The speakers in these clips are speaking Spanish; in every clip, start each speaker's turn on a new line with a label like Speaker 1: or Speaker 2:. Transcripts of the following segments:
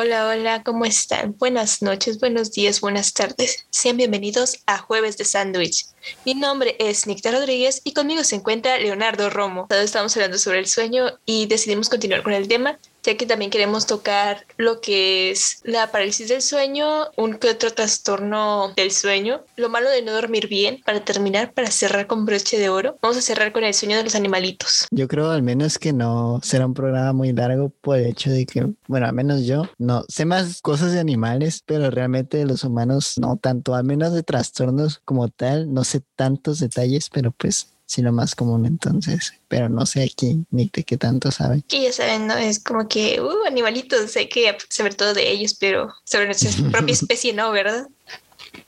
Speaker 1: Hola, hola, ¿cómo están? Buenas noches, buenos días, buenas tardes. Sean bienvenidos a Jueves de Sándwich. Mi nombre es Nicta Rodríguez y conmigo se encuentra Leonardo Romo. Todos estamos hablando sobre el sueño y decidimos continuar con el tema, ya que también queremos tocar lo que es la parálisis del sueño, un que otro trastorno del sueño, lo malo de no dormir bien, para terminar, para cerrar con broche de oro. Vamos a cerrar con el sueño de los animalitos.
Speaker 2: Yo creo al menos que no será un programa muy largo por el hecho de que, bueno, al menos yo no sé más cosas de animales, pero realmente de los humanos no tanto, al menos de trastornos como tal, no sé tantos detalles, pero pues sí lo más común entonces, pero no sé aquí ni de qué tanto sabe.
Speaker 1: Que ya saben, ¿no? Es como que, uh, animalitos, sé que saber todo de ellos, pero sobre nuestra propia especie no, ¿verdad?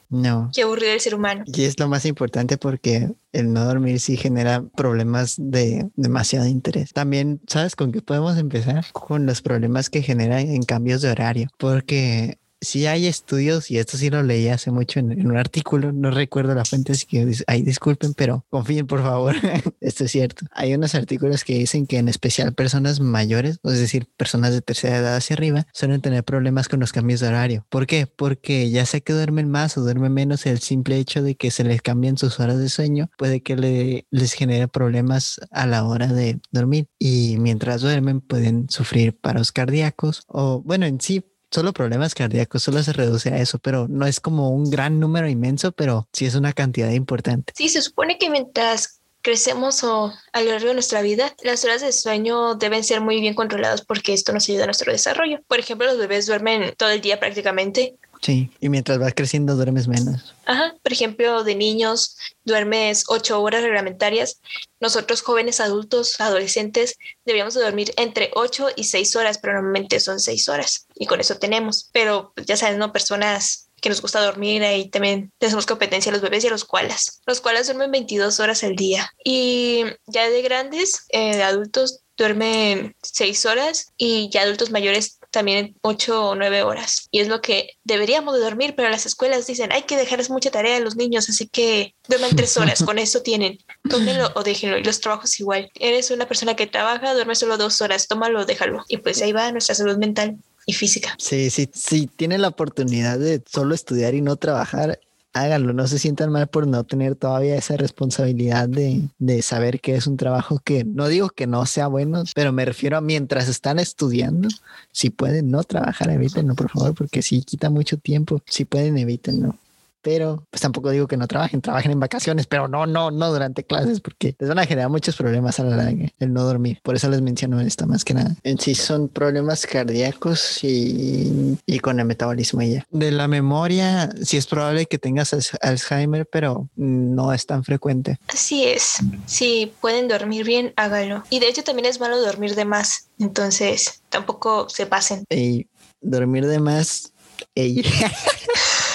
Speaker 2: No.
Speaker 1: Qué aburrido el ser humano.
Speaker 2: Y es lo más importante porque el no dormir sí genera problemas de demasiado interés. También, ¿sabes con qué podemos empezar? Con los problemas que generan en cambios de horario, porque sí hay estudios, y esto sí lo leí hace mucho en, un artículo, no recuerdo la fuente, así que ahí disculpen, pero confíen por favor, esto es cierto. Hay unos artículos que dicen que en especial personas mayores, es decir, personas de tercera edad hacia arriba, suelen tener problemas con los cambios de horario. ¿Por qué? Porque ya sea que duermen más o duermen menos, el simple hecho de que se les cambien sus horas de sueño puede que le, les genere problemas a la hora de dormir. Y mientras duermen pueden sufrir paros cardíacos o, bueno, en sí solo problemas cardíacos, solo se reduce a eso, pero no es como un gran número inmenso, pero sí es una cantidad importante.
Speaker 1: Sí, se supone que mientras crecemos o a lo largo de nuestra vida, las horas de sueño deben ser muy bien controladas porque esto nos ayuda a nuestro desarrollo. Por ejemplo, los bebés duermen todo el día prácticamente
Speaker 2: Sí, y mientras vas creciendo duermes menos.
Speaker 1: Ajá, por ejemplo, de niños duermes ocho horas reglamentarias. Nosotros jóvenes adultos, adolescentes, deberíamos de dormir entre ocho y seis horas, pero normalmente son seis horas y con eso tenemos. Pero pues, ya sabes, ¿no? Personas que nos gusta dormir, ahí también tenemos competencia a los bebés y a los koalas. Los koalas duermen 22 horas al día y ya de grandes, eh, de adultos, duermen seis horas y ya adultos mayores también ocho o nueve horas. Y es lo que deberíamos de dormir, pero las escuelas dicen, hay que dejarles mucha tarea a los niños, así que duerman tres horas, con eso tienen. Tómenlo o déjenlo. Y los trabajos igual. Eres una persona que trabaja, duerme solo dos horas, tómalo o déjalo. Y pues ahí va nuestra salud mental y física.
Speaker 2: Sí, sí, sí, tiene la oportunidad de solo estudiar y no trabajar háganlo, no se sientan mal por no tener todavía esa responsabilidad de, de, saber que es un trabajo que no digo que no sea bueno, pero me refiero a mientras están estudiando, si pueden no trabajar, evítenlo por favor, porque si quita mucho tiempo, si pueden evítenlo pero pues tampoco digo que no trabajen, trabajen en vacaciones, pero no, no, no durante clases, porque les van a generar muchos problemas a la larga el no dormir. Por eso les menciono esto más que nada. En sí son problemas cardíacos y, y con el metabolismo ella. De la memoria, sí es probable que tengas Alzheimer, pero no es tan frecuente.
Speaker 1: Así es. Si pueden dormir bien, hágalo. Y de hecho también es malo dormir de más, entonces tampoco se pasen.
Speaker 2: Y dormir de más. Ey.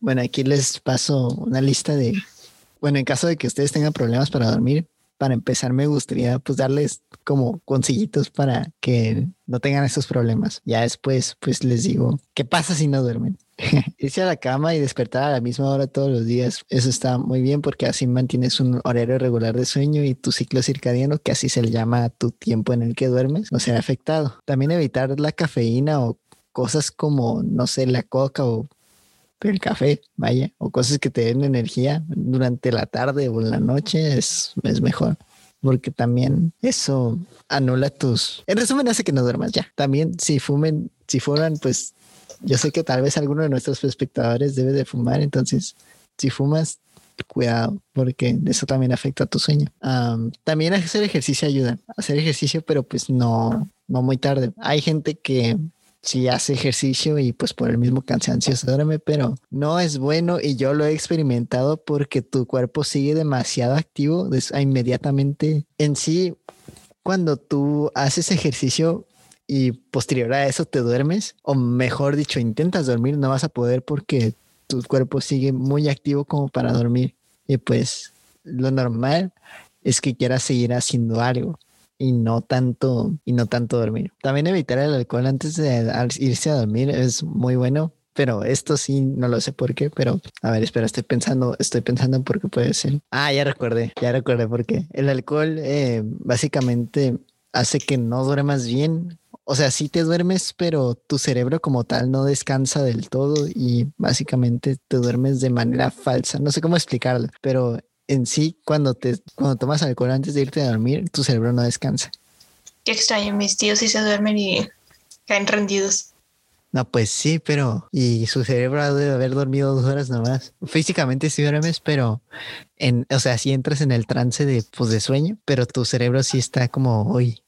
Speaker 2: bueno, aquí les paso una lista de, bueno, en caso de que ustedes tengan problemas para dormir, para empezar me gustaría pues darles como consejitos para que no tengan esos problemas. Ya después pues les digo, ¿qué pasa si no duermen? Irse a la cama y despertar a la misma hora todos los días, eso está muy bien porque así mantienes un horario regular de sueño y tu ciclo circadiano, que así se le llama tu tiempo en el que duermes, no será afectado. También evitar la cafeína o cosas como, no sé, la coca o el café, vaya, o cosas que te den energía durante la tarde o en la noche es, es mejor. Porque también eso anula tus... En resumen, hace que no duermas ya. También si fumen, si fuman, pues yo sé que tal vez alguno de nuestros espectadores debe de fumar. Entonces, si fumas, cuidado, porque eso también afecta a tu sueño. también hacer ejercicio ayuda. Hacer ejercicio, pero pues no, no muy tarde. Hay gente que si hace ejercicio y pues por el mismo cansancio se duerme, pero no es bueno y yo lo he experimentado porque tu cuerpo sigue demasiado activo inmediatamente en sí. Cuando tú haces ejercicio y posterior a eso te duermes, o mejor dicho, intentas dormir, no vas a poder porque tu cuerpo sigue muy activo como para dormir. Y pues lo normal es que quieras seguir haciendo algo y no tanto y no tanto dormir. También evitar el alcohol antes de irse a dormir es muy bueno, pero esto sí no lo sé por qué, pero a ver, espera, estoy pensando, estoy pensando por qué puede ser. Ah, ya recordé, ya recordé por qué. El alcohol eh, básicamente hace que no duermas bien. O sea, sí te duermes, pero tu cerebro como tal no descansa del todo y básicamente te duermes de manera falsa. No sé cómo explicarlo, pero en sí, cuando te cuando tomas alcohol antes de irte a dormir, tu cerebro no descansa.
Speaker 1: Qué extraño, mis tíos sí se duermen y caen rendidos.
Speaker 2: No, pues sí, pero y su cerebro debe haber dormido dos horas nomás. Físicamente sí duermes, pero en, o sea, si entras en el trance de, pues, de sueño, pero tu cerebro sí está como, hoy,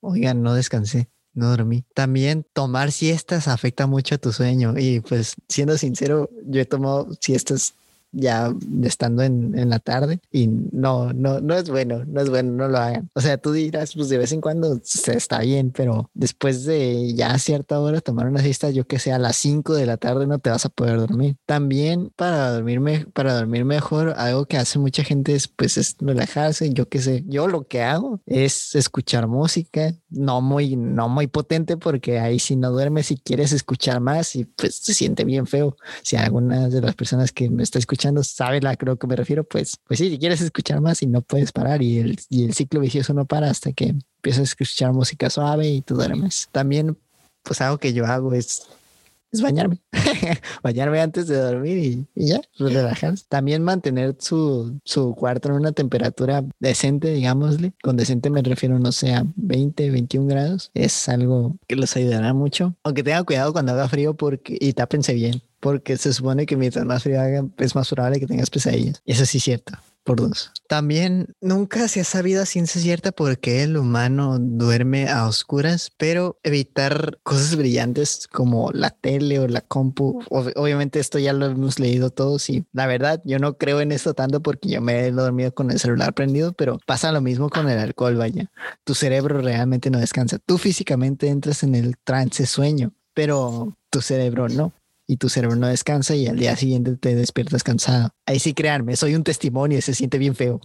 Speaker 2: oigan, no descansé, no dormí. También tomar siestas afecta mucho a tu sueño y pues siendo sincero, yo he tomado siestas ya estando en, en, la tarde y no, no, no es bueno, no es bueno, no lo hagan. O sea, tú dirás, pues de vez en cuando se está bien, pero después de ya cierta hora tomar una siesta, yo que sé, a las 5 de la tarde no te vas a poder dormir. También para dormirme, para dormir mejor, algo que hace mucha gente es pues es relajarse, yo que sé, yo lo que hago es escuchar música, no muy, no muy potente porque ahí si no duermes y quieres escuchar más y pues se siente bien feo. Si alguna de las personas que me está escuchando sabe la creo que me refiero, pues, pues sí, si quieres escuchar más y no puedes parar y el, y el ciclo vicioso no para hasta que empiezas a escuchar música suave y tú duermes. También, pues algo que yo hago es es bañarme, bañarme antes de dormir y, ya, relajarse. También mantener su, su, cuarto en una temperatura decente, digámosle. Con decente me refiero, no sé, a 20, 21 grados. Es algo que los ayudará mucho. Aunque tengan cuidado cuando haga frío porque, y tápense bien porque se supone que mientras más frío haga, es más probable que tengas pesadillas. Eso sí es cierto, por dos. También nunca se ha sabido a ciencia cierta por qué el humano duerme a oscuras, pero evitar cosas brillantes como la tele o la compu. obviamente esto ya lo hemos leído todos y la verdad yo no creo en esto tanto porque yo me he dormido con el celular prendido, pero pasa lo mismo con el alcohol, vaya. Tu cerebro realmente no descansa. Tú físicamente entras en el trance sueño, pero tu cerebro no y tu cerebro no descansa y al día siguiente te despiertas cansado. Ahí sí, créanme, soy un testimonio se siente bien feo.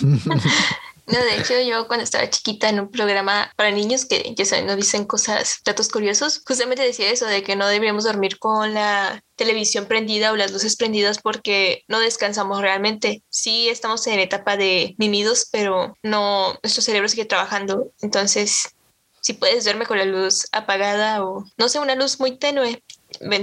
Speaker 1: No, de hecho, yo cuando estaba chiquita en un programa para niños que ya saben, nos dicen cosas, datos curiosos, justamente decía eso de que no deberíamos dormir con la televisión prendida o las luces prendidas porque no descansamos realmente. Sí, estamos en etapa de mimidos, pero no, nuestro cerebro sigue trabajando. Entonces, si puedes duerme con la luz apagada o no sé, una luz muy tenue,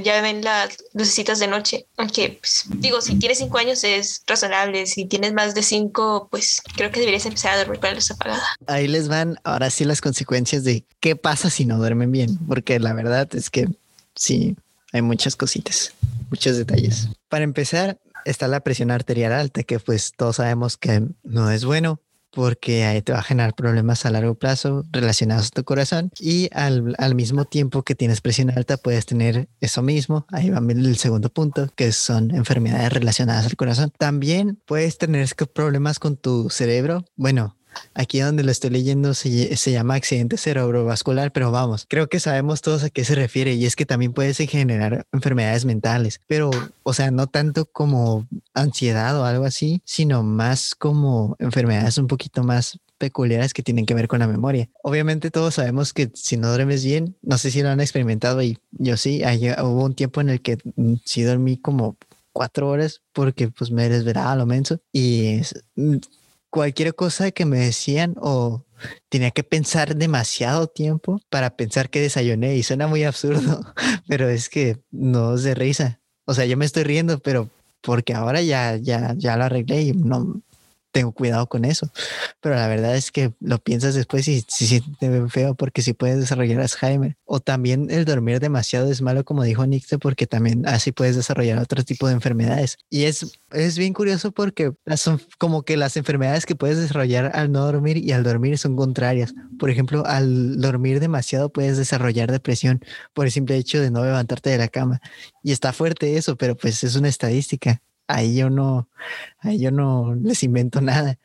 Speaker 1: ya ven las lucecitas de noche. Aunque, pues, digo, si tienes cinco años es razonable. Si tienes más de cinco, pues creo que deberías empezar a dormir con la luz apagada.
Speaker 2: Ahí les van ahora sí las consecuencias de qué pasa si no duermen bien. Porque la verdad es que sí, hay muchas cositas, muchos detalles. Para empezar, está la presión arterial alta, que pues todos sabemos que no es bueno porque ahí te va a generar problemas a largo plazo relacionados a tu corazón y al, al, mismo tiempo que tienes presión alta puedes tener eso mismo. Ahí va el segundo punto, que son enfermedades relacionadas al corazón. También puedes tener problemas con tu cerebro. Bueno, Aquí donde lo estoy leyendo se, se, llama accidente cerebrovascular, pero vamos, creo que sabemos todos a qué se refiere y es que también puede generar enfermedades mentales, pero, o sea, no tanto como ansiedad o algo así, sino más como enfermedades un poquito más peculiares que tienen que ver con la memoria. Obviamente todos sabemos que si no duermes bien, no sé si lo han experimentado y yo sí, hubo un tiempo en el que mm, sí dormí como cuatro horas porque pues me desvelaba lo menso y mm, cualquier cosa que me decían o tenía que pensar demasiado tiempo para pensar que desayuné y suena muy absurdo, pero es que no es de risa. O sea, yo me estoy riendo, pero porque ahora ya, ya, ya lo arreglé y no, tengo cuidado con eso. Pero la verdad es que lo piensas después y se siente feo porque si puedes desarrollar Alzheimer. O también el dormir demasiado es malo, como dijo Nixte, porque también así puedes desarrollar otro tipo de enfermedades. Y es, es bien curioso porque son como que las enfermedades que puedes desarrollar al no dormir y al dormir son contrarias. Por ejemplo, al dormir demasiado puedes desarrollar depresión por el simple hecho de no levantarte de la cama. Y está fuerte eso, pero pues es una estadística ahí yo no, ahí yo no les invento nada.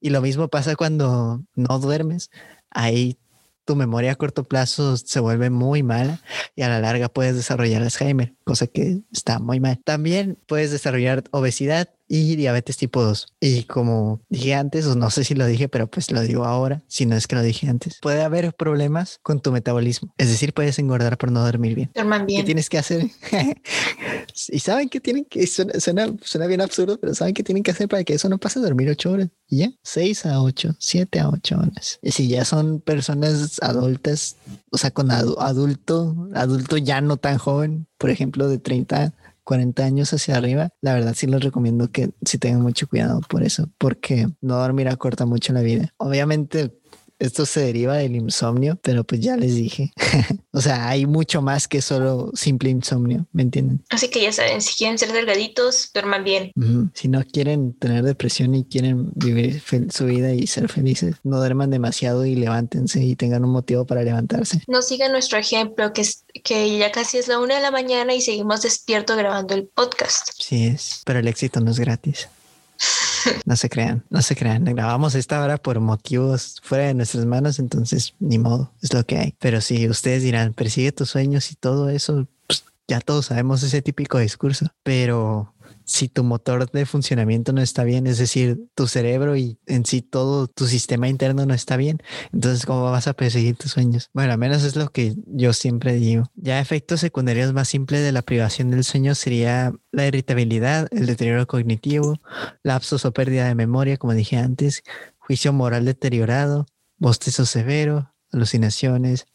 Speaker 2: Y lo mismo pasa cuando no duermes. Ahí tu memoria a corto plazo se vuelve muy mala y a la larga puedes desarrollar Alzheimer, cosa que está muy mal. También puedes desarrollar obesidad y diabetes tipo 2. Y como dije antes, o no sé si lo dije, pero pues lo digo ahora, si no es que lo dije antes, puede haber problemas con tu metabolismo. Es decir, puedes engordar por no dormir bien.
Speaker 1: Duerman bien.
Speaker 2: ¿Qué tienes que hacer? y saben que tienen que, suena, suena, bien absurdo, pero saben que tienen que hacer para que eso no pase dormir ocho horas. Y ya, seis a ocho, siete a ocho horas. Y si ya son personas adultas, o sea, con adulto, adulto ya no tan joven, por ejemplo, de 30 40 años hacia arriba, la verdad sí les recomiendo que si tengan mucho cuidado por eso, porque no dormir acorta mucho la vida. Obviamente esto se deriva del insomnio, pero pues ya les dije. o sea, hay mucho más que solo simple insomnio, ¿me entienden?
Speaker 1: Así que ya saben, si quieren ser delgaditos, duerman bien.
Speaker 2: Si no quieren tener depresión y quieren vivir su vida y ser felices, no duerman demasiado y levántense y tengan un motivo para levantarse.
Speaker 1: No sigan nuestro ejemplo, que, es, que ya casi es la una de la mañana y seguimos despierto grabando el podcast.
Speaker 2: Sí es, pero el éxito no es gratis. No se crean, no se crean. Grabamos esta hora por motivos fuera de nuestras manos, entonces ni modo, es lo que hay. Pero si ustedes dirán, persigue tus sueños y todo eso, pues ya todos sabemos ese típico discurso. Pero si tu motor de funcionamiento no está bien, es decir, tu cerebro y en sí todo tu sistema interno no está bien, entonces ¿cómo vas a perseguir tus sueños? Bueno, al menos es lo que yo siempre digo. Ya efectos secundarios más simples de la privación del sueño sería la irritabilidad, el deterioro cognitivo, lapsos o pérdida de memoria, como dije antes, juicio moral deteriorado, bostezo severo, alucinaciones,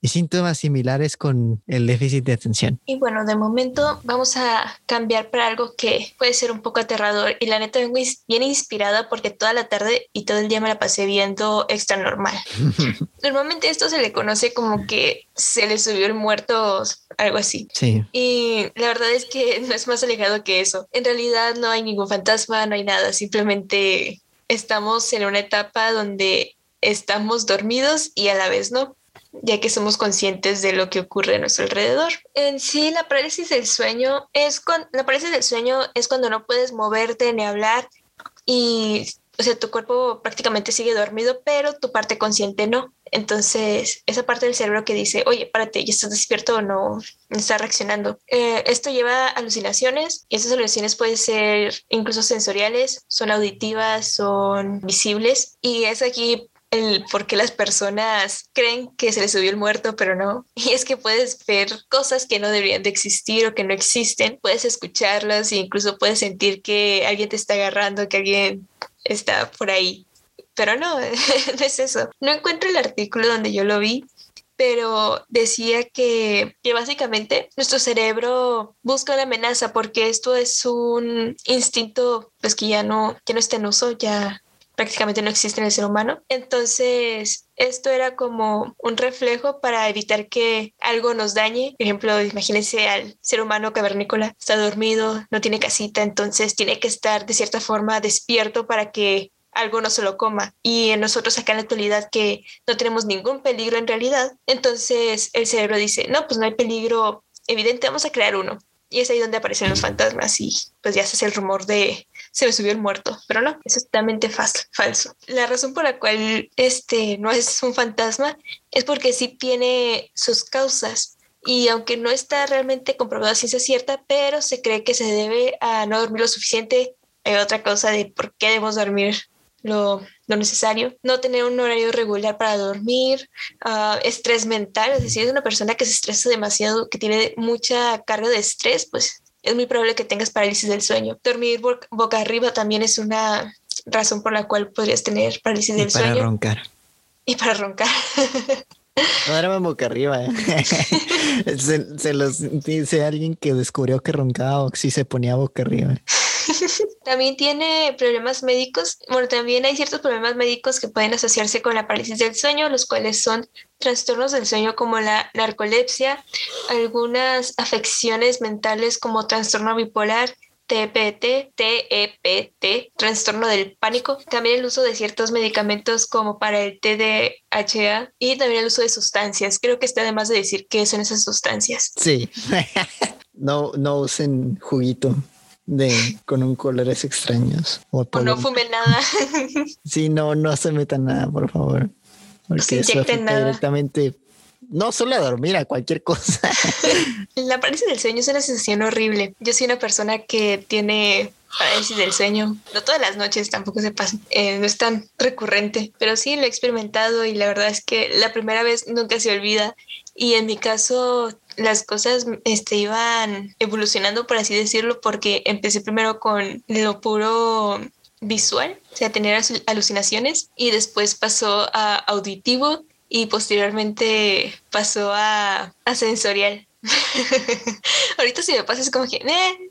Speaker 2: y síntomas similares con el déficit de atención.
Speaker 1: Y bueno, de momento vamos a cambiar para algo que puede ser un poco aterrador. Y la neta vengo bien inspirada porque toda la tarde y todo el día me la pasé viendo extra normal. Normalmente esto se le conoce como que se le subió el muerto, algo así.
Speaker 2: Sí.
Speaker 1: Y la verdad es que no es más alejado que eso. En realidad no hay ningún fantasma, no hay nada. Simplemente estamos en una etapa donde estamos dormidos y a la vez no ya que somos conscientes de lo que ocurre a nuestro alrededor. En sí, la parálisis del sueño es con, la parálisis del sueño es cuando no puedes moverte ni hablar y o sea, tu cuerpo prácticamente sigue dormido, pero tu parte consciente no. Entonces, esa parte del cerebro que dice, oye, párate, ya estás despierto o no, no está reaccionando. Eh, esto lleva a alucinaciones y esas alucinaciones pueden ser incluso sensoriales, son auditivas, son visibles. Y es aquí el por qué las personas creen que se les subió el muerto, pero no. Y es que puedes ver cosas que no deberían de existir o que no existen, puedes escucharlas e incluso puedes sentir que alguien te está agarrando, que alguien está por ahí. Pero no, no es eso. No encuentro el artículo donde yo lo vi, pero decía que, que, básicamente nuestro cerebro busca una amenaza porque esto es un instinto pues que ya no, que no está en uso, ya prácticamente no existe en el ser humano. Entonces, esto era como un reflejo para evitar que algo nos dañe. Por ejemplo, imagínense al ser humano cavernícola, está dormido, no tiene casita, entonces tiene que estar de cierta forma despierto para que algo no se lo coma. Y en nosotros acá en la actualidad que no tenemos ningún peligro en realidad, entonces el cerebro dice, no, pues no hay peligro evidente, vamos a crear uno. Y es ahí donde aparecen los fantasmas y pues ya se hace el rumor de se me subió el muerto, pero no, es totalmente falso. La razón por la cual este no es un fantasma es porque sí tiene sus causas y aunque no está realmente comprobado a ciencia cierta, pero se cree que se debe a no dormir lo suficiente. Hay otra causa de por qué debemos dormir lo, lo, necesario, no tener un horario regular para dormir, ah, estrés mental, es decir, es una persona que se estresa demasiado, que tiene mucha carga de estrés, pues es muy probable que tengas parálisis del sueño. Dormir boca arriba también es una razón por la cual podrías tener parálisis del sueño.
Speaker 2: Y para roncar.
Speaker 1: Y para roncar.
Speaker 2: No era boca arriba. ¿eh? se, se, los dice alguien que descubrió que roncaba o si se ponía boca arriba.
Speaker 1: También tiene problemas médicos. Bueno, también hay ciertos problemas médicos que pueden asociarse con la parálisis del sueño, los cuales son trastornos del sueño como la narcolepsia, algunas afecciones mentales como trastorno bipolar, TPT, TEPT, trastorno del pánico, también el uso de ciertos medicamentos como para el TDHA y también el uso de sustancias. Creo que está además de decir qué son esas sustancias.
Speaker 2: Sí, no, no usen juguito de con un colores extraños.
Speaker 1: O, no fumen nada.
Speaker 2: sí, no, no se metan nada, por favor. Porque eso afecta directamente no solo a dormir, a cualquier cosa.
Speaker 1: La parálisis del sueño es una sensación horrible. Yo soy una persona que tiene parálisis del sueño. No todas las noches tampoco se pasa. Eh, no es tan recurrente, pero sí lo he experimentado y la verdad es que la primera vez nunca se olvida. Y en mi caso, las cosas este, iban evolucionando, por así decirlo, porque empecé primero con lo puro visual, o sea, tener alucinaciones, y después pasó a auditivo y posteriormente pasó a, a sensorial. Ahorita si me pasa es como que, eh,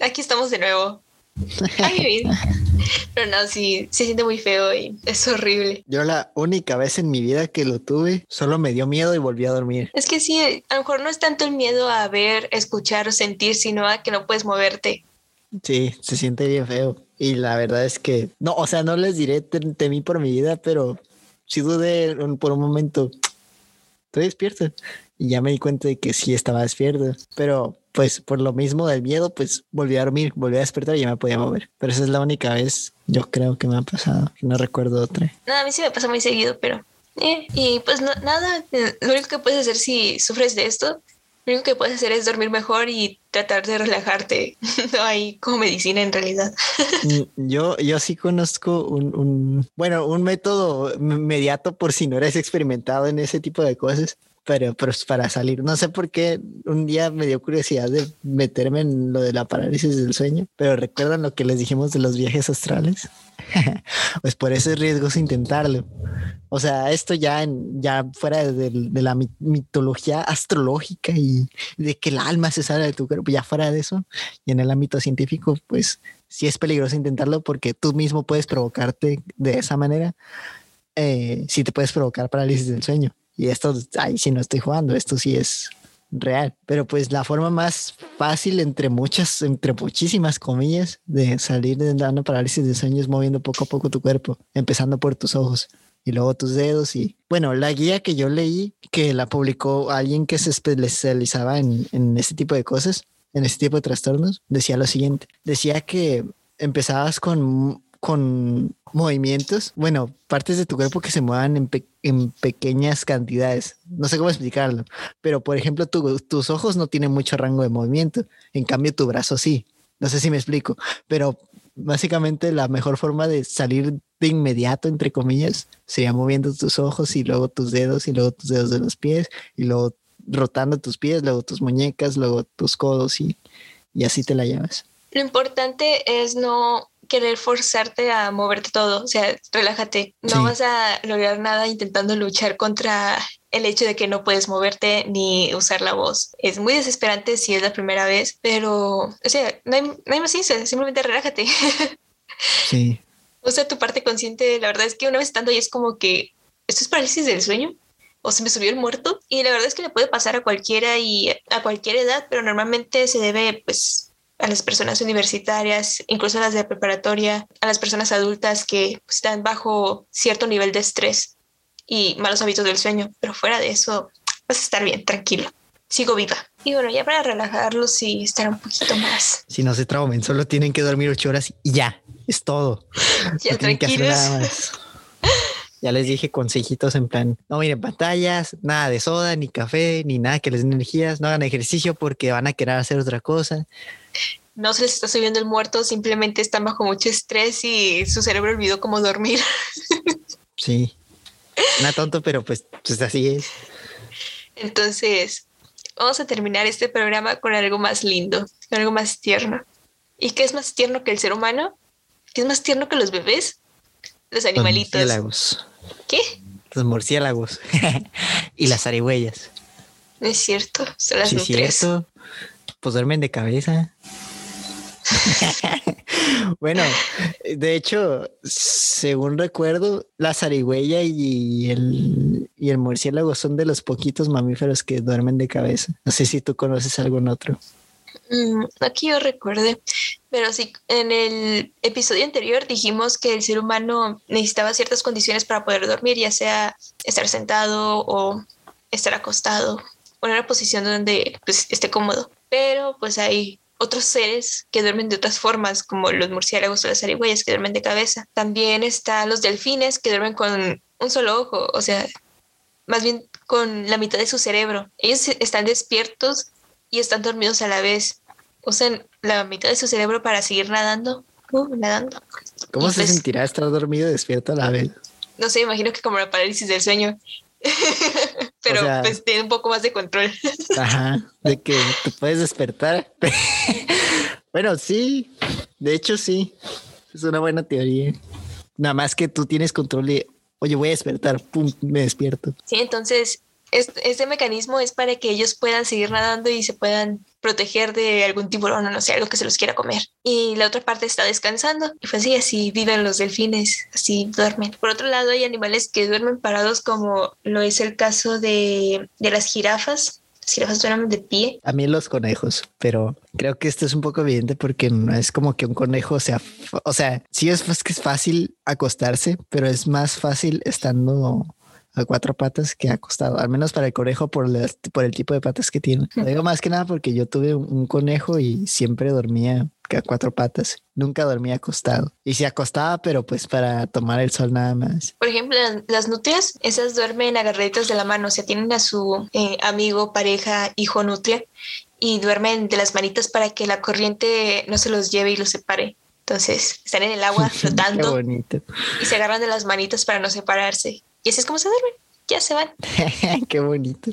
Speaker 1: aquí estamos de nuevo. Ay, Pero no, sí, se siente muy feo y es horrible.
Speaker 2: Yo la única vez en mi vida que lo tuve, solo me dio miedo y volví a dormir.
Speaker 1: Es que sí, a lo mejor no es tanto el miedo a ver, escuchar o sentir, sino a que no puedes moverte.
Speaker 2: Sí, se siente bien feo. Y la verdad es que, no, o sea, no les diré temí por mi vida, pero sí dudé por un momento. Estoy despierto. Y ya me di cuenta de que sí estaba despierto. Pero pues por lo mismo del miedo, pues volví a dormir, volví a despertar y ya me podía mover. Pero esa es la única vez, yo creo que me ha pasado. No recuerdo otra.
Speaker 1: No, a mí sí me pasa muy seguido, pero... Eh, y pues nada, lo único que puedes hacer si sufres de esto, lo único que puedes hacer es dormir mejor y tratar de relajarte. no hay como medicina en realidad.
Speaker 2: Mm, yo, yo sí conozco un, un, bueno, un método inmediato por si no eres experimentado en ese tipo de cosas pero, pero para salir. No sé por qué un día me dio curiosidad de meterme en lo de la parálisis del sueño, pero recuerdan lo que les dijimos de los viajes astrales. pues por eso es riesgoso intentarlo. O sea, esto ya, en, ya fuera de, de, la mitología astrológica y de que el alma se sale de tu cuerpo, ya fuera de eso, y en el ámbito científico, pues sí es peligroso intentarlo porque tú mismo puedes provocarte de esa manera. Eh, si te puedes provocar parálisis del sueño. Y esto, ahí sí no estoy jugando, esto sí es real. Pero pues la forma más fácil, entre muchas, entre muchísimas comillas, de salir de una parálisis de sueño es moviendo poco a poco tu cuerpo, empezando por tus ojos y luego tus dedos. Y bueno, la guía que yo leí, que la publicó alguien que se especializaba en, en este tipo de cosas, en este tipo de trastornos, decía lo siguiente: decía que empezabas con con movimientos, bueno, partes de tu cuerpo que se muevan en, en pequeñas cantidades. No sé cómo explicarlo, pero por ejemplo, tus ojos no tienen mucho rango de movimiento, en cambio tu brazo sí. No sé si me explico, pero básicamente la mejor forma de salir de inmediato, entre comillas, sería moviendo tus ojos y luego tus dedos y luego tus dedos de los pies y luego rotando tus pies, luego tus muñecas, luego tus codos y, y así te la llevas.
Speaker 1: Lo importante es no querer forzarte a moverte todo, o sea, relájate, no vas a lograr nada intentando luchar contra el hecho de que no puedes moverte ni usar la voz. Es muy desesperante si es la primera vez, pero, o sea, no hay, no hay más ciencia, simplemente relájate.
Speaker 2: Sí.
Speaker 1: Usa tu parte consciente, la verdad es que una vez estando ahí es como que, ¿esto es parálisis del sueño? o se me subió el muerto y la verdad es que le puede pasar a cualquiera y a cualquier edad, pero normalmente se debe pues a las personas universitarias, incluso a las de preparatoria, a las personas adultas que están bajo cierto nivel de estrés y malos hábitos del sueño. Pero fuera de eso, vas a estar bien, tranquilo. Sigo viva. Y bueno, ya para relajarlos y estar un poquito más.
Speaker 2: Si no se traumen, solo tienen que dormir ocho horas y ya, es todo.
Speaker 1: Ya tranquilos.
Speaker 2: Ya les dije consejitos en plan, no miren pantallas, nada de soda, ni café, ni nada que les den energías, no hagan ejercicio porque van a querer hacer otra cosa
Speaker 1: no se les está subiendo el muerto, simplemente están bajo mucho estrés y su cerebro olvidó cómo dormir.
Speaker 2: Sí, una tonto, pero pues, pues así es.
Speaker 1: Entonces, vamos a terminar este programa con algo más lindo, con algo más tierno. ¿Y qué es más tierno que el ser humano? ¿Qué es más tierno que los bebés? Los animalitos.
Speaker 2: Los.
Speaker 1: ¿Qué?
Speaker 2: Los murciélagos y las arihuellas.
Speaker 1: No es cierto, son las
Speaker 2: sí, cierto. Pues duermen de cabeza. bueno, de hecho, según recuerdo, la zarigüeya y el, y el murciélago son de los poquitos mamíferos que duermen de cabeza. No sé si tú conoces algún otro.
Speaker 1: Mm, aquí yo recuerde, pero sí, en el episodio anterior dijimos que el ser humano necesitaba ciertas condiciones para poder dormir, ya sea estar sentado o estar acostado o en una posición donde pues, esté cómodo. Pero pues hay otros seres que duermen de otras formas, como los murciélagos o las zarigüeyas que duermen de cabeza. También están los delfines que duermen con un solo ojo, o sea, más bien con la mitad de su cerebro. Ellos están despiertos y están dormidos a la vez. Usan la mitad de su cerebro para seguir nadando, uh, nadando.
Speaker 2: ¿Cómo
Speaker 1: Y
Speaker 2: se
Speaker 1: pues-
Speaker 2: sentirá estar dormido y despierto a la vez?
Speaker 1: No sé, imagino que como la parálisis del sueño. Pero
Speaker 2: O sea-
Speaker 1: pues tiene un poco más de control.
Speaker 2: Ajá, de que te puedes despertar. bueno, sí, de hecho sí, es una buena teoría. Nada más que tú tienes control de, oye, voy a despertar, pum, me despierto.
Speaker 1: Sí, entonces es- este mecanismo es para que ellos puedan seguir nadando y se puedan proteger de algún tiburón o no sé, algo que se los quiera comer. Y la otra parte está descansando. Y pues sí, así viven los delfines, así duermen. Por otro lado, hay animales que duermen parados como lo es el caso de, de las jirafas. Las jirafas duermen de pie.
Speaker 2: A mí los conejos, pero creo que esto es un poco evidente porque no es como que un conejo sea, o sea, sí es, es que es fácil acostarse, pero es más fácil estando a cuatro patas que acostado, al menos para el conejo por, las- por el tipo de patas que tiene. Lo digo más que nada porque yo tuve un, conejo y siempre dormía a cuatro patas, nunca dormía acostado. Y se acostaba, pero pues para tomar el sol nada más.
Speaker 1: Por ejemplo, las- nutrias, esas duermen agarraditas de la mano, o sea, tienen a su eh, amigo, pareja, hijo nutria y duermen de las manitas para que la corriente no se los lleve y los separe. Entonces, están en el agua
Speaker 2: Qué
Speaker 1: flotando
Speaker 2: bonito.
Speaker 1: y se agarran de las manitas para no separarse. Y así es como se duermen, ya se van.
Speaker 2: Qué bonito.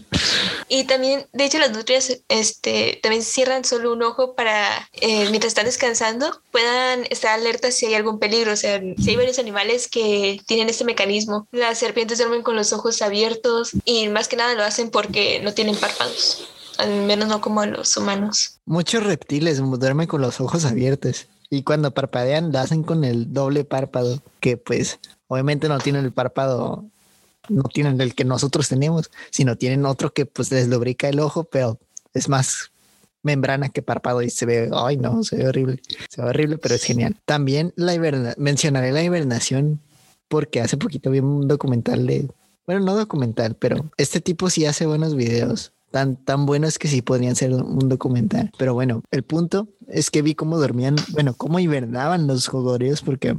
Speaker 1: Y también, de hecho, las nutrias este, también cierran solo un ojo para, eh, mientras están descansando, puedan estar alertas si hay algún peligro. O sea, si hay varios animales que tienen este mecanismo. Las serpientes duermen con los ojos abiertos y más que nada lo hacen porque no tienen párpados. Al menos no como los humanos.
Speaker 2: Muchos reptiles duermen con los ojos abiertos y cuando parpadean lo hacen con el doble párpado, que pues obviamente no tienen el párpado, no tienen el que nosotros tenemos, sino tienen otro que pues les lubrica el ojo, pero es más membrana que párpado y se ve, ay no, se ve horrible, se ve horrible, pero es genial. También la hiberna, mencionaré la hibernación porque hace poquito vi un documental de, bueno, no documental, pero este tipo sí hace buenos videos tan, tan buenos que sí podrían ser un documental. Pero bueno, el punto es que vi cómo dormían, bueno, cómo hibernaban los cocodrilos porque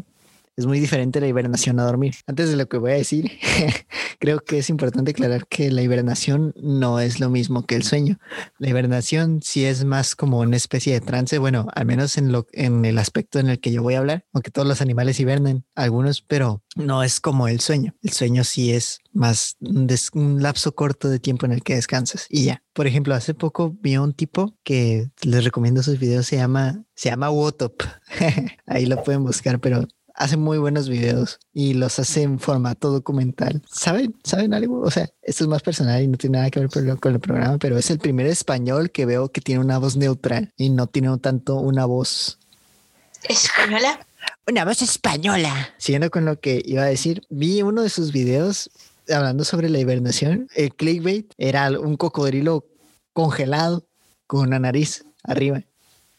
Speaker 2: es muy diferente la hibernación a dormir. Antes de lo que voy a decir, creo que es importante aclarar que la hibernación no es lo mismo que el sueño. La hibernación sí es más como una especie de trance, bueno, al menos en, lo, en el aspecto en el que yo voy a hablar, aunque todos los animales hibernan, algunos, pero no es como el sueño. El sueño sí es más un, des- un lapso corto de tiempo en el que descansas y ya. Por ejemplo, hace poco vi a un tipo que les recomiendo sus videos, se llama, se llama Wotop. Ahí lo pueden buscar, pero hace muy buenos videos y los hace en formato documental. ¿Saben? ¿Saben algo? O sea, esto es más personal y no tiene nada que ver con el programa, pero es el primer español que veo que tiene una voz neutral y no tiene tanto una voz
Speaker 1: Española.
Speaker 2: una voz española. Siguiendo con lo que iba a decir, vi uno de sus videos hablando sobre la hibernación. El clickbait era un cocodrilo congelado con una nariz arriba,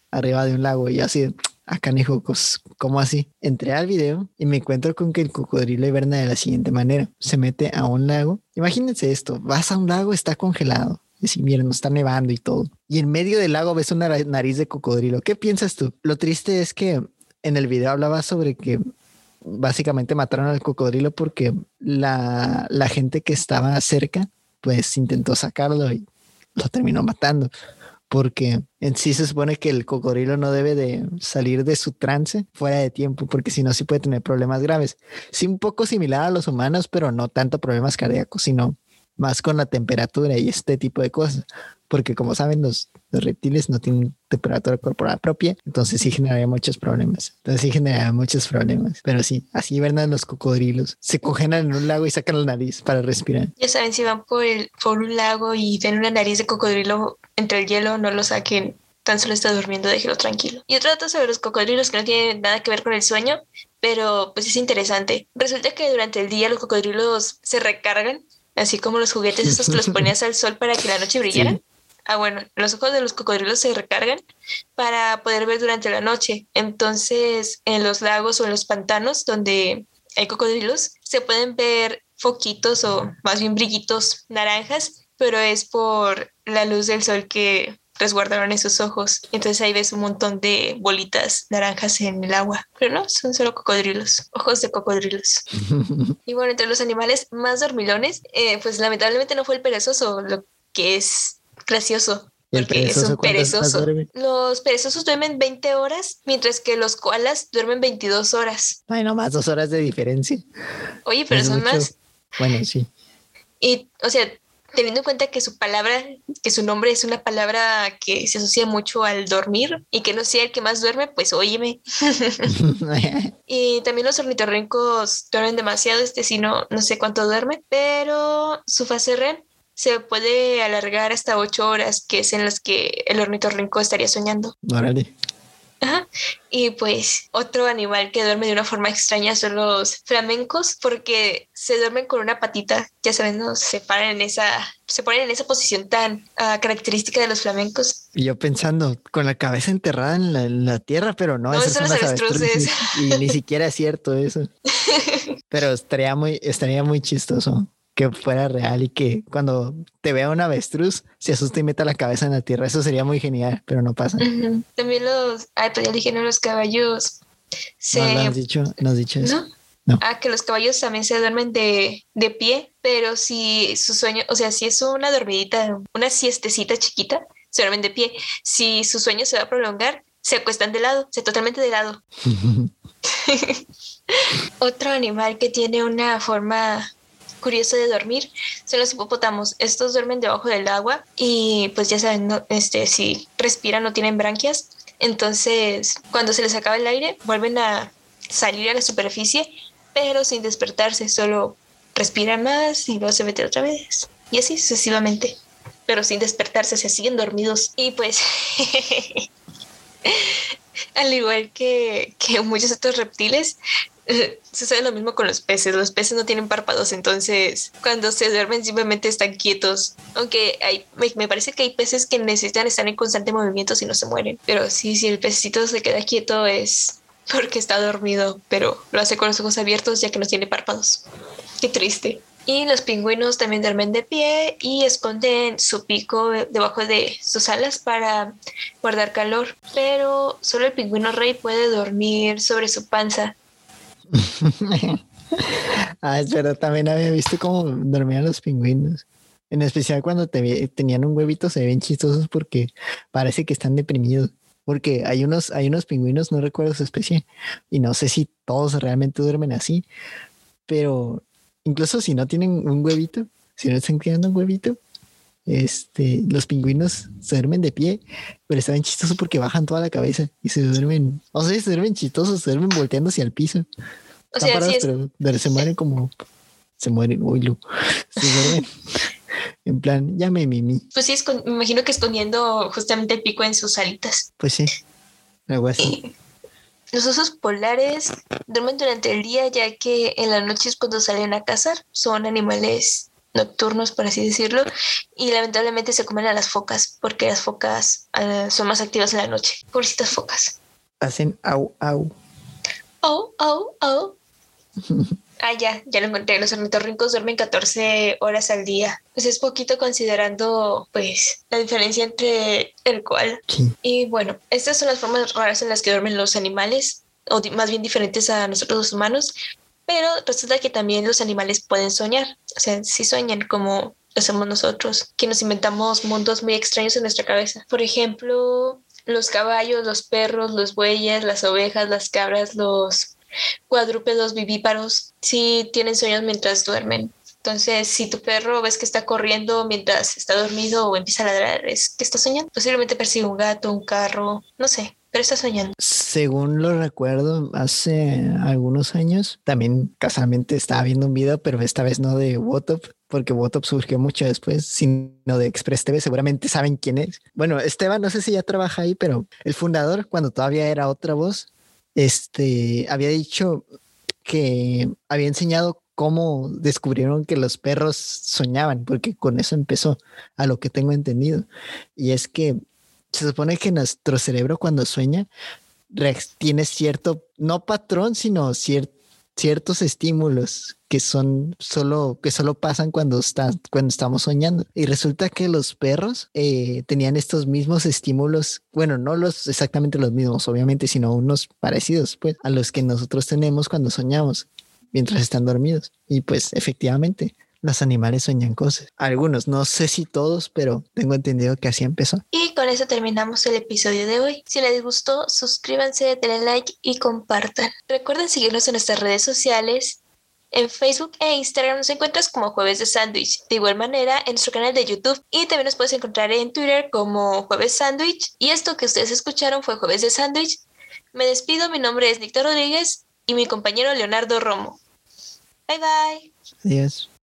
Speaker 2: arriba de un lago. Y así, acá, hijo, ¿cómo así? Entré al video y me encuentro con que el cocodrilo hiberna de la siguiente manera: se mete a un lago. Imagínense esto: vas a un lago, está congelado. Y si miren, no está nevando y todo. Y en medio del lago ves una nariz de cocodrilo. ¿Qué piensas tú? Lo triste es que en el video hablaba sobre que básicamente mataron al cocodrilo porque la, la gente que estaba cerca pues intentó sacarlo y lo terminó matando. Porque en sí se supone que el cocodrilo no debe de salir de su trance fuera de tiempo, porque si no, sí puede tener problemas graves. Sí, un poco similar a los humanos, pero no tanto problemas cardíacos, sino más con la temperatura y este tipo de cosas. Porque como saben, los, los reptiles no tienen temperatura corporal propia, entonces sí generaría muchos problemas. Entonces sí generaría muchos problemas. Pero sí, así hibernan los cocodrilos. Se congelan en un lago y sacan la nariz para respirar.
Speaker 1: Ya saben, si van por, el, por un lago y ven una nariz de cocodrilo entre el hielo, no lo saquen. Tan solo está durmiendo, déjelo tranquilo. Y otro dato sobre los cocodrilos que no tiene nada que ver con el sueño, pero pues es interesante. Resulta que durante el día los cocodrilos se recargan, así como los juguetes esos que los ponías al sol para que la noche brillara.
Speaker 2: Sí.
Speaker 1: Ah, bueno, los ojos de los cocodrilos se recargan para poder ver durante la noche. Entonces, en los lagos o en los pantanos donde hay cocodrilos, se pueden ver foquitos o más bien brillitos naranjas, pero es por la luz del sol que resguardaron esos ojos. Entonces ahí ves un montón de bolitas naranjas en el agua. Pero no, son solo cocodrilos, ojos de cocodrilos. y bueno, entre los animales más dormilones, eh, pues lamentablemente no fue el perezoso, lo que es gracioso.
Speaker 2: ¿Y el
Speaker 1: Porque es
Speaker 2: perezoso
Speaker 1: un perezoso. Los perezosos duermen 20 horas, mientras que los koalas duermen 22 horas.
Speaker 2: Ay, no más dos horas de diferencia.
Speaker 1: Oye, pero
Speaker 2: Es
Speaker 1: son
Speaker 2: mucho.
Speaker 1: más.
Speaker 2: Bueno, sí.
Speaker 1: Y, o sea, teniendo en cuenta que su palabra, que su nombre es una palabra que se asocia mucho al dormir y que no sea el que más duerme, pues óyeme. Y también los ornitorrincos duermen demasiado, este sí no, no sé cuánto duerme, pero su fase REM se puede alargar hasta 8 horas, que es en las que el ornitorrinco estaría soñando.
Speaker 2: Órale.
Speaker 1: Ajá. Y pues otro animal que duerme de una forma extraña son los flamencos, porque se duermen con una patita, ya saben, ¿no? se paran en esa, se ponen en esa posición tan ah, característica de los flamencos.
Speaker 2: Y yo pensando, con la cabeza enterrada en la, en la tierra, pero no,
Speaker 1: No,
Speaker 2: esas
Speaker 1: son
Speaker 2: son
Speaker 1: los
Speaker 2: las
Speaker 1: avestruces.
Speaker 2: avestruces. Y ni siquiera es cierto eso. Pero estaría muy, estaría muy chistoso que fuera real y que cuando te vea un avestruz se asuste y meta la cabeza en la tierra. Eso sería muy genial, pero no pasa.
Speaker 1: También los, ay, pues ya dije, ¿no? los caballos se...
Speaker 2: No, no has dicho, no has dicho eso.
Speaker 1: ¿No?
Speaker 2: No.
Speaker 1: Ah, que los caballos también se duermen de, de pie, pero si su sueño, o sea, si es una dormidita, una siestecita chiquita, se duermen de pie. Si su sueño se va a prolongar, se acuestan de lado, se totalmente de lado. Otro animal que tiene una forma curiosa de dormir son los hipopótamos. Estos duermen debajo del agua y pues ya saben, no- este, si respiran no tienen branquias. Entonces, cuando se les acaba el aire, vuelven a salir a la superficie, pero sin despertarse, solo respiran más y luego se meten otra vez. Y así sucesivamente, pero sin despertarse, se siguen dormidos. Y pues, al igual que, muchos otros reptiles, sucede lo mismo con los peces. Los peces no tienen párpados, entonces cuando se duermen simplemente están quietos. Aunque hay, me, me parece que hay peces que necesitan estar en constante movimiento si no se mueren. Pero sí, si el pececito se queda quieto es porque está dormido, pero lo hace con los ojos abiertos ya que no tiene párpados. Qué triste. Y los pingüinos también duermen de pie y esconden su pico debajo de sus alas para guardar calor. Pero solo el pingüino rey puede dormir sobre su panza.
Speaker 2: ah, es verdad, también había visto cómo dormían los pingüinos. En especial cuando tenían un huevito, se ven chistosos porque parece que están deprimidos. Porque hay unos, hay unos pingüinos, no recuerdo su especie, y no sé si todos realmente duermen así, pero incluso si no tienen un huevito, si no están criando un huevito, este, los pingüinos se duermen de pie, pero está bien chistoso porque bajan toda la cabeza y se duermen, o sea, se duermen chistosos, se duermen volteando hacia el piso.
Speaker 1: O
Speaker 2: Están
Speaker 1: sea,
Speaker 2: parados,
Speaker 1: es,
Speaker 2: pero se mueren como. Se mueren, uy, Lu. Se duermen. en plan, ya me mimi.
Speaker 1: pues sí, me imagino que escondiendo justamente el pico en sus alitas.
Speaker 2: Pues sí, algo así.
Speaker 1: Los osos polares duermen durante el día ya que en la noche es cuando salen a cazar. Son animales nocturnos, por así decirlo, y lamentablemente se comen a las focas porque las focas ah, son más activas en la noche. Pobrecitas focas.
Speaker 2: Hacen au, au.
Speaker 1: Oh, oh, oh. Ah, ya, ya lo encontré. Los ornitorrincos duermen 14 horas al día. Pues es poquito considerando, pues, la diferencia entre el cual
Speaker 2: Sí.
Speaker 1: Y bueno, estas son las formas raras en las que duermen los animales, o más bien diferentes a nosotros los humanos, pero resulta que también los animales pueden soñar, o sea, sí sueñan como lo hacemos nosotros, que nos inventamos mundos muy extraños en nuestra cabeza. Por ejemplo, los caballos, los perros, los bueyes, las ovejas, las cabras, los cuadrúpedos vivíparos, sí tienen sueños mientras duermen. Entonces, si tu perro ves que está corriendo mientras está dormido o empieza a ladrar, es que está soñando. Posiblemente persigue un gato, un carro, no sé, pero está soñando.
Speaker 2: Según lo recuerdo, hace algunos años, también casualmente estaba viendo un video, pero esta vez no de Wotop, porque Wotop surgió mucho después, sino de Express TV. Seguramente saben quién es. Bueno, Esteban, no sé si ya trabaja ahí, pero el fundador, cuando todavía era otra voz, este había dicho que había enseñado cómo descubrieron que los perros soñaban, porque con eso empezó, a lo que tengo entendido. Y es que se supone que nuestro cerebro cuando sueña tiene cierto, no patrón, sino cier- ciertos estímulos que son solo, que solo pasan cuando, está, cuando estamos soñando. Y resulta que los perros eh, tenían estos mismos estímulos, bueno, no los exactamente los mismos, obviamente, sino unos parecidos, pues, a los que nosotros tenemos cuando soñamos mientras están dormidos. Y pues efectivamente, los animales sueñan cosas. Algunos, no sé si todos, pero tengo entendido que así empezó.
Speaker 1: Y con eso terminamos el episodio de hoy. Si les gustó, suscríbanse, denle like y compartan. Recuerden seguirnos en nuestras redes sociales. En Facebook e Instagram nos encuentras como Jueves de Sándwich. De igual manera, en nuestro canal de YouTube. Y también nos puedes encontrar en Twitter como Jueves Sándwich. Y esto que ustedes escucharon fue Jueves de Sándwich. Me despido, mi nombre es Víctor Rodríguez y mi compañero Leonardo Romo. Bye bye.
Speaker 2: Adiós.